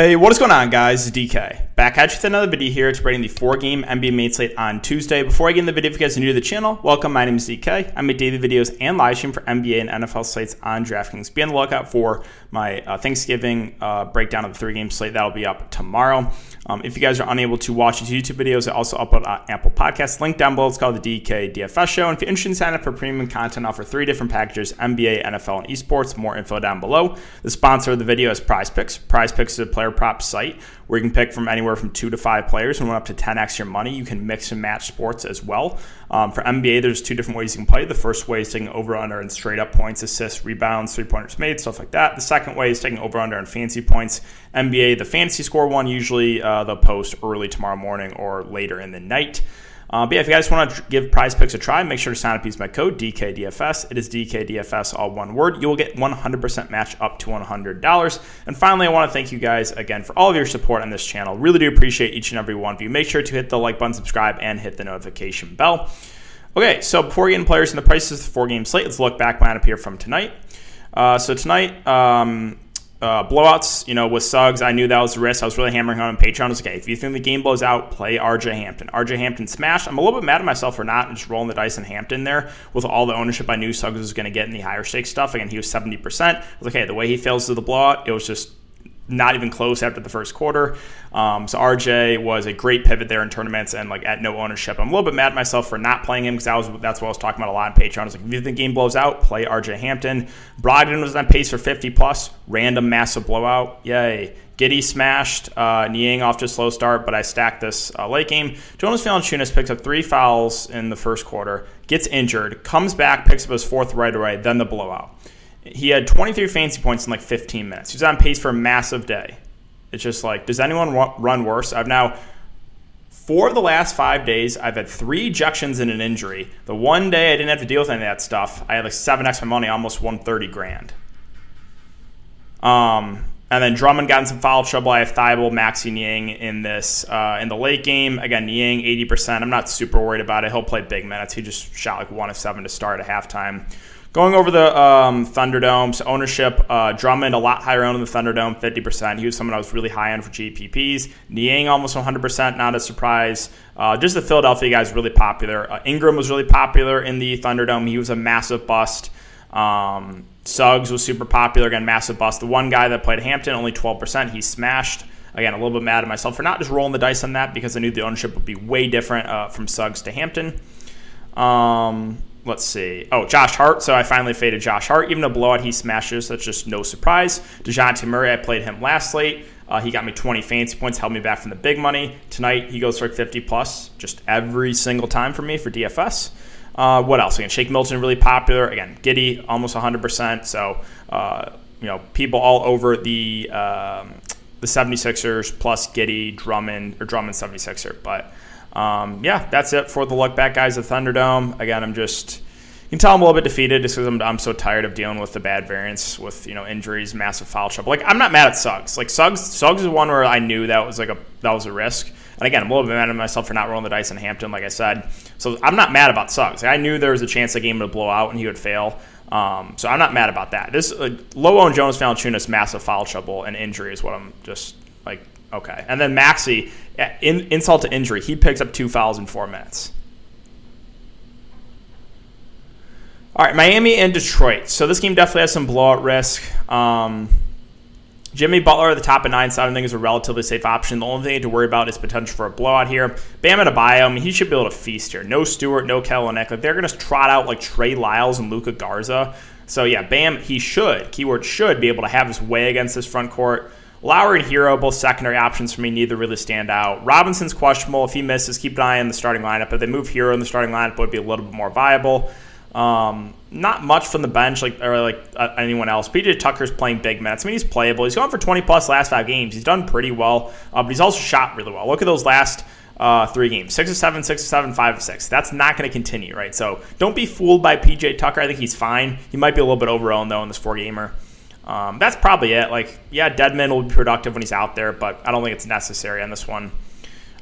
Hey, what is going on, guys? DK. Back at you with another video here explaining the four game NBA main slate on Tuesday. Before I get in the video, if you guys are new to the channel, welcome. My name is DK. I make daily videos and live stream for NBA and NFL slates on DraftKings. Be on the lookout for my uh, Thanksgiving uh, breakdown of the three game slate. That'll be up tomorrow. Um, if you guys are unable to watch these YouTube videos, I also upload on Apple Podcasts. Link down below. It's called the DK DFS Show. And if you're interested in signing up for premium content, I offer three different packages NBA, NFL, and esports. More info down below. The sponsor of the video is Prize Picks. Prize Picks is a player prop site where you can pick from anywhere from two to five players and win up to 10x your money. You can mix and match sports as well. Um, for NBA, there's two different ways you can play. The first way is taking over under and straight up points, assists, rebounds, three pointers made, stuff like that. The second way is taking over under and fancy points. NBA, the fantasy score one, usually uh, they'll post early tomorrow morning or later in the night. Uh, but yeah, if you guys want to give prize picks a try, make sure to sign up. Use my code DKDFS. It is DKDFS, all one word. You will get 100% match up to $100. And finally, I want to thank you guys again for all of your support on this channel. Really do appreciate each and every one of you. Make sure to hit the like button, subscribe, and hit the notification bell. Okay, so before getting players and the prices of the four game slate, let's look back lineup here from tonight. Uh, so tonight, um, uh, blowouts, you know, with Suggs, I knew that was a risk. I was really hammering home on Patreon. I was okay, if you think the game blows out, play RJ Hampton. RJ Hampton smash. I'm a little bit mad at myself for not just rolling the dice in Hampton there with all the ownership I knew Suggs was going to get in the higher stakes stuff. Again, he was 70%. I was like, the way he fails to the blowout, it was just not even close after the first quarter. Um, so RJ was a great pivot there in tournaments and like at no ownership. I'm a little bit mad at myself for not playing him because that was that's what I was talking about a lot on Patreon. I was like, if you think the game blows out, play RJ Hampton. Brogdon was on pace for 50 plus, random massive blowout. Yay. Giddey smashed uh, Niang off to a slow start, but I stacked this uh, late game. Jonas Valanciunas picks up three fouls in the first quarter, gets injured, comes back, picks up his fourth right away, then the blowout. He had 23 fancy points in like 15 minutes. He was on pace for a massive day. It's just like, does anyone run worse? I've now, four of the last five days, I've had three ejections and an injury. The one day I didn't have to deal with any of that stuff, I had like seven extra money, almost 130 grand. Um, and then Drummond got in some foul trouble. I have Thybulle, Maxey Niang in this uh, in the late game. Again, Niang 80%. I'm not super worried about it. He'll play big minutes. He just shot like one of seven to start at halftime. Going over the um, Thunderdome's ownership, uh, Drummond a lot higher in the Thunderdome, 50%. He was someone I was really high on for GPPs. Niang almost 100%, not a surprise. Uh, just the Philadelphia guys really popular. Uh, Ingram was really popular in the Thunderdome. He was a massive bust. Um, Suggs was super popular, again, massive bust. The one guy that played Hampton, only 12%, he smashed. Again, a little bit mad at myself for not just rolling the dice on that because I knew the ownership would be way different uh, from Suggs to Hampton. Um, let's see. Oh, Josh Hart. So I finally faded Josh Hart. Even a blowout he smashes, that's just no surprise. Dejounte Murray, I played him last slate. Uh, he got me 20 fancy points, held me back from the big money. Tonight, he goes for 50 plus just every single time for me for DFS. Uh, what else? Again, Shake Milton, really popular. Again, Giddey almost 100%. So, uh, you know, people all over the um, the 76ers plus Giddey, Drummond, or Drummond 76er. But um, yeah, that's it for the look back guys at Thunderdome. Again, I'm just you can tell I'm a little bit defeated just because I'm, I'm so tired of dealing with the bad variance with you know injuries, massive foul trouble. Like I'm not mad at Suggs. Like Suggs, Suggs is one where I knew that was like a that was a risk. And again, I'm a little bit mad at myself for not rolling the dice in Hampton, like I said. So I'm not mad about Suggs. I knew there was a chance the game would blow out and he would fail. Um, so I'm not mad about that. This uh, low owned Jonas Valanciunas massive foul trouble and injury is what I'm just like okay. And then Maxey, in, insult to injury, he picks up two fouls in four minutes. All right, Miami and Detroit. So this game definitely has some blowout risk. Um, Jimmy Butler at the top of nine, so I don't think is a relatively safe option. The only thing to worry about is potential for a blowout here. Bam Adebayo, I mean, he should be able to feast here. No Stewart, no Kellenick. Like they're going to trot out like Trey Lyles and Luka Garza. So yeah, Bam, he should, keyword should, be able to have his way against this front court. Lowry and Herro, both secondary options for me, neither really stand out. Robinson's questionable. If he misses, keep an eye on the starting lineup. If they move Herro in the starting lineup, it would be a little bit more viable. Um, not much from the bench, like or like uh, anyone else. PJ Tucker's playing big minutes. I mean, he's playable. He's gone for 20 plus last five games. He's done pretty well, uh, but he's also shot really well. Look at those last uh, three games: six or seven, six or seven, five or six. That's not going to continue, right? So don't be fooled by PJ Tucker. I think he's fine. He might be a little bit overowned though in this four gamer. Um, that's probably it. Like, yeah, Dedmon will be productive when he's out there, but I don't think it's necessary on this one.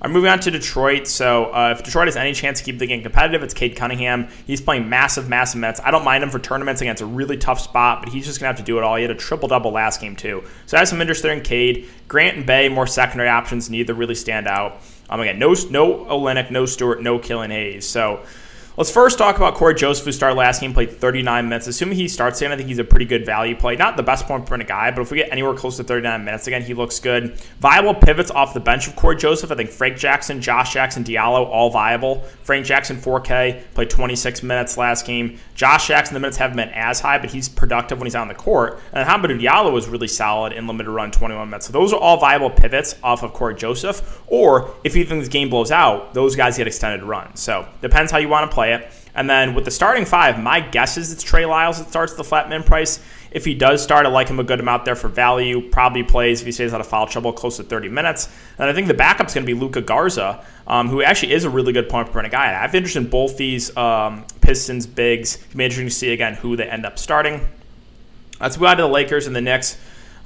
I'm moving on to Detroit. So uh, if Detroit has any chance to keep the game competitive, it's Cade Cunningham. He's playing massive, massive minutes. I don't mind him for tournaments against a really tough spot, but he's just gonna have to do it all. He had a triple double last game too. So I have some interest there in Cade. Grant and Bey more secondary options, neither really stand out. Um, again, no no Olynyk, no Stewart, no Killian Hayes. So Let's first talk about Cory Joseph, who started last game, played 39 minutes. Assuming he starts again, I think he's a pretty good value play. Not the best point per minute guy, but if we get anywhere close to 39 minutes again, he looks good. Viable pivots off the bench of Cory Joseph. I think Frank Jackson, Josh Jackson, Diallo, all viable. Frank Jackson, 4K, played 26 minutes last game. Josh Jackson, the minutes haven't been as high, but he's productive when he's on the court. And Hamidou Diallo was really solid in limited run, 21 minutes. So those are all viable pivots off of Cory Joseph. Or if you think this game blows out, those guys get extended runs. So depends how you want to play it. And then with the starting five, my guess is it's Trey Lyles that starts the flat min price. If he does start, I like him a good amount there for value. Probably plays if he stays out of foul trouble close to 30 minutes. And I think the backup's going to be Luka Garza, um, who actually is a really good point per minute guy. I have interest in both these um, Pistons bigs. It'll be interesting to see again who they end up starting. Let's move on to the Lakers and the Knicks.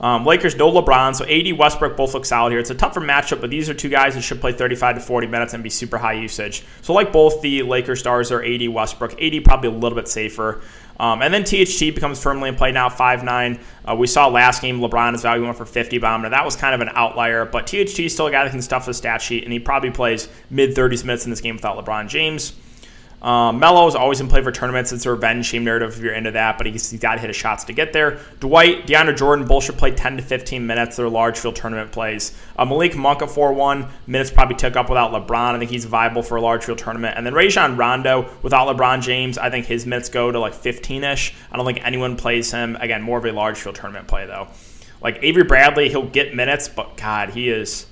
Um, Lakers, no LeBron, so AD Westbrook both look solid here. It's a tougher matchup, but these are two guys that should play 35 to 40 minutes and be super high usage. So, like both the Lakers stars are AD Westbrook. AD probably a little bit safer. Um, and then THT becomes firmly in play now, 5'9. Uh, we saw last game LeBron is value went for 50 bomb. Now, that was kind of an outlier, but THT is still a guy that can stuff the stat sheet, and he probably plays mid 30s minutes in this game without LeBron James. Um, Melo is always in play for tournaments. It's a revenge team narrative if you're into that, but he's, he's got to hit his shots to get there. Dwight, DeAndre Jordan, both should play 10 to 15 minutes. They're large field tournament plays. Uh, Malik Monk at 4 1. Minutes probably took up without LeBron. I think he's viable for a large field tournament. And then Rajon Rondo without LeBron James. I think his minutes go to like 15 ish. I don't think anyone plays him. Again, more of a large field tournament play, though. Like Avery Bradley, he'll get minutes, but God, he is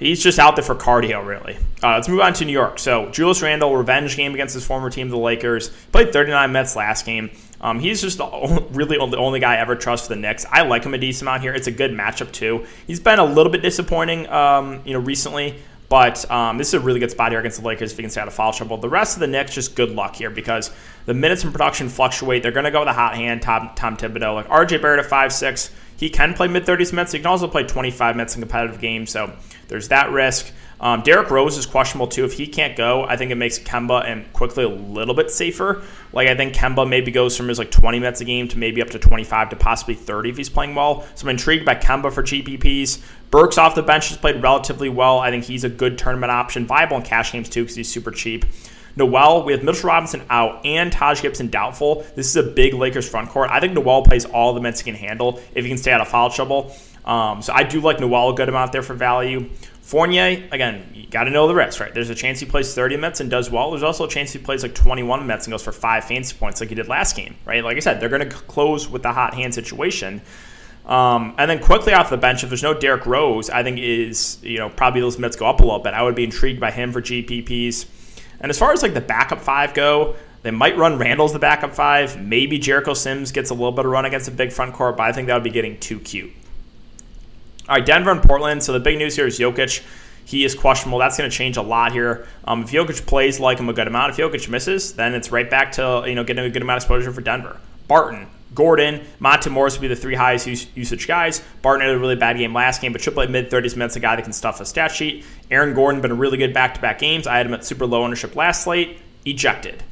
He's just out there for cardio, really. Uh, let's move on to New York. So, Julius Randle, revenge game against his former team, the Lakers. Played 39 minutes last game. Um, he's just the only, really the only guy I ever trust for the Knicks. I like him a decent amount here. It's a good matchup too. He's been a little bit disappointing, um, you know, recently. But um, this is a really good spot here against the Lakers if you can stay out of foul trouble. The rest of the Knicks, just good luck here because the minutes in production fluctuate. They're going to go with a hot hand, Tom, Tom Thibodeau. Like RJ Barrett at five six, he can play mid 30s minutes. He can also play 25 minutes in competitive games. So there's that risk. Um, Derrick Rose is questionable too. If he can't go, I think it makes Kemba and Quickley a little bit safer. Like I think Kemba maybe goes from his like 20 minutes a game to maybe up to 25 to possibly 30 if he's playing well. So I'm intrigued by Kemba for GPPs. Burks off the bench has played relatively well. I think he's a good tournament option, viable in cash games too because he's super cheap. Noel, we have Mitchell Robinson out and Taj Gibson doubtful. This is a big Lakers front court. I think Noel plays all the minutes he can handle if he can stay out of foul trouble. Um, so I do like Noel a good amount there for value. Fournier, again, you got to know the risk, right? There's a chance he plays 30 minutes and does well. There's also a chance he plays like 21 minutes and goes for five fancy points like he did last game, right? Like I said, they're going to close with the hot hand situation. Um, and then Quickley off the bench, if there's no Derrick Rose, I think is, you know, probably those minutes go up a little bit. I would be intrigued by him for GPPs. And as far as like the backup five go, they might run Randle's the backup five. Maybe Jericho Sims gets a little bit of run against a big front court, but I think that would be getting too cute. All right, Denver and Portland. So the big news here is Jokic. He is questionable. That's going to change a lot here. Um, if Jokic plays like him a good amount, if Jokic misses, then it's right back to you know getting a good amount of exposure for Denver. Barton, Gordon, Monte Morris would be the three highest usage guys. Barton had a really bad game last game, but play mid 30s minutes, a guy that can stuff a stat sheet. Aaron Gordon been really good back to back games. I had him at super low ownership last slate, ejected.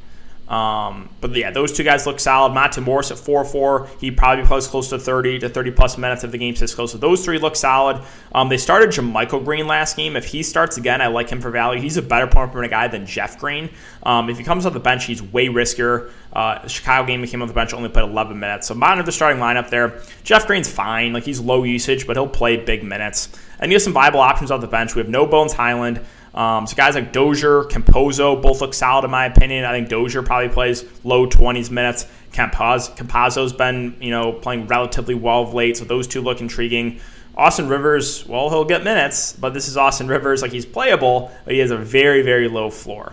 Um, but yeah, those two guys look solid. Monte Morris at 4 4. He probably plays close to 30 to 30 plus minutes if the game stays close. So those three look solid. Um, they started JaMychal Green last game. If he starts again, I like him for value. He's a better point per minute guy than Jeff Green. Um, if he comes off the bench, he's way riskier. Uh, Chicago game, he came off the bench, only played 11 minutes. So monitor the starting lineup there. Jeff Green's fine. Like he's low usage, but he'll play big minutes. And you have some viable options off the bench. We have no Bones Hyland. Um, so guys like Dozier, Campazzo, both look solid in my opinion. I think Dozier probably plays low 20s minutes. Campaz- Campazzo's been, you know, playing relatively well of late, so those two look intriguing. Austin Rivers, well, he'll get minutes, but this is Austin Rivers. Like he's playable, but he has a very, very low floor.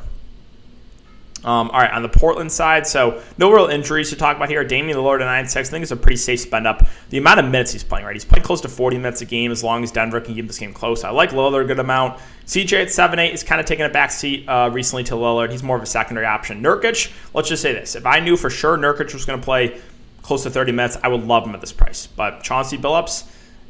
Um, all right, on the Portland side, so no real injuries to talk about here. Damian Lillard at 9 6. I think it's a pretty safe spend up. The amount of minutes he's playing, right? He's playing close to 40 minutes a game as long as Denver can keep this game close. I like Lillard a good amount. CJ at 7 8 is kind of taking a back seat uh, recently to Lillard. He's more of a secondary option. Nurkic, let's just say this. If I knew for sure Nurkic was going to play close to 30 minutes, I would love him at this price. But Chauncey Billups,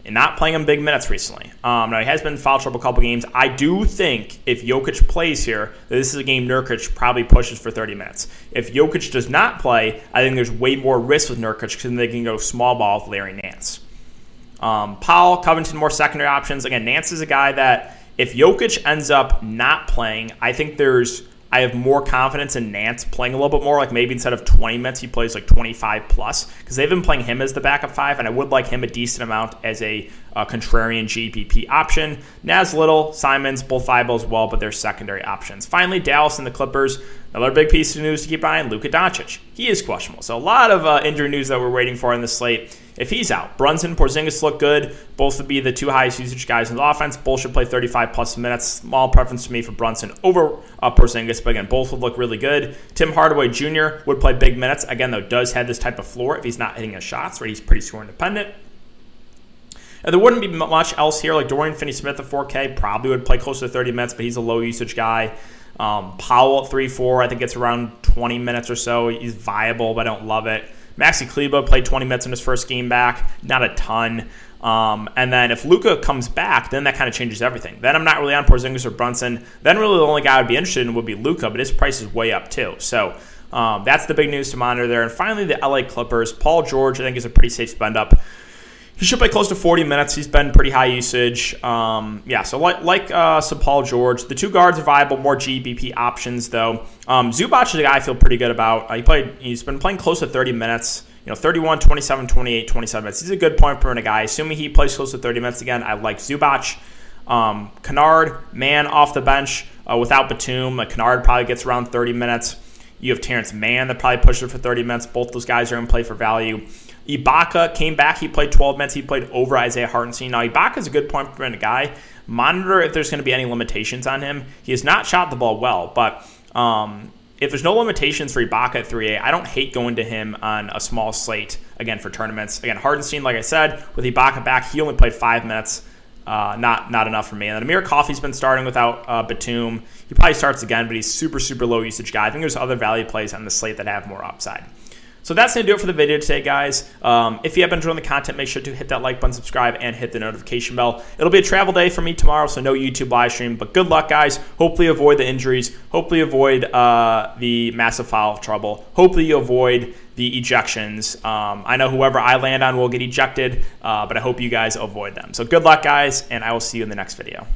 and not playing him big minutes recently. Um, now he has been foul trouble a couple games. I do think if Jokic plays here, this is a game Nurkic probably pushes for 30 minutes. If Jokic does not play, I think there's way more risk with Nurkic because they can go small ball with Larry Nance. Um, Powell, Covington, more secondary options. Again, Nance is a guy that if Jokic ends up not playing, I think there's I have more confidence in Nance playing a little bit more. Like maybe instead of 20 minutes, he plays like 25 plus because they've been playing him as the backup five, and I would like him a decent amount as a uh, contrarian GPP option. Naz Little, Simons, both viable as well, but they're secondary options. Finally, Dallas and the Clippers. Another big piece of news to keep an eye on: Luka Doncic. He is questionable, so a lot of uh, injury news that we're waiting for in the slate if he's out. Brunson, Porzingis look good. Both would be the two highest usage guys in the offense. Both should play 35 plus minutes. Small preference to me for Brunson over uh, Porzingis, but again, both would look really good. Tim Hardaway Jr. would play big minutes. Again, though, does have this type of floor if he's not hitting his shots, right? He's pretty score independent. And there wouldn't be much else here. Like Dorian Finney Smith at 4K probably would play close to 30 minutes, but he's a low usage guy. Um, Powell at 3 4, I think it's around 20 minutes or so. He's viable, but I don't love it. Maxi Kleber played 20 minutes in his first game back, not a ton. Um, and then if Luka comes back, then that kind of changes everything. Then I'm not really on Porzingis or Brunson. Then really the only guy I would be interested in would be Luka, but his price is way up too. So um, that's the big news to monitor there. And finally, the LA Clippers. Paul George, I think, is a pretty safe spend up he should play close to 40 minutes. He's been pretty high usage. Um, yeah, so like like uh, Paul George, the two guards are viable, more GPP options though. Um, Zubac is a guy I feel pretty good about. Uh, he played. He's been playing close to 30 minutes. You know, 31, 27, 28, 27 minutes. He's a good point per minute guy. Assuming he plays close to 30 minutes again, I like Zubac. Um, Kennard, man off the bench uh, without Batum. Like Kennard probably gets around 30 minutes. You have Terrence Mann that probably pushes it for 30 minutes. Both those guys are in play for value. Ibaka came back. He played 12 minutes. He played over Isaiah Hartenstein. Now, Ibaka is a good point minute guy. Monitor if there's going to be any limitations on him. He has not shot the ball well, but um, if there's no limitations for Ibaka at 3A, I don't hate going to him on a small slate, again, for tournaments. Again, Hartenstein, like I said, with Ibaka back, he only played five minutes. Uh, not not enough for me. And then Amir Coffey's been starting without uh, Batum. He probably starts again, but he's super, super low usage guy. I think there's other value plays on the slate that have more upside. So that's going to do it for the video today, guys. Um, if you have been enjoying the content, make sure to hit that like button, subscribe, and hit the notification bell. It'll be a travel day for me tomorrow, so no YouTube live stream. But good luck, guys. Hopefully, avoid the injuries. Hopefully, avoid uh, the massive foul trouble. Hopefully, you avoid the ejections. Um, I know whoever I land on will get ejected, uh, but I hope you guys avoid them. So good luck, guys, and I will see you in the next video.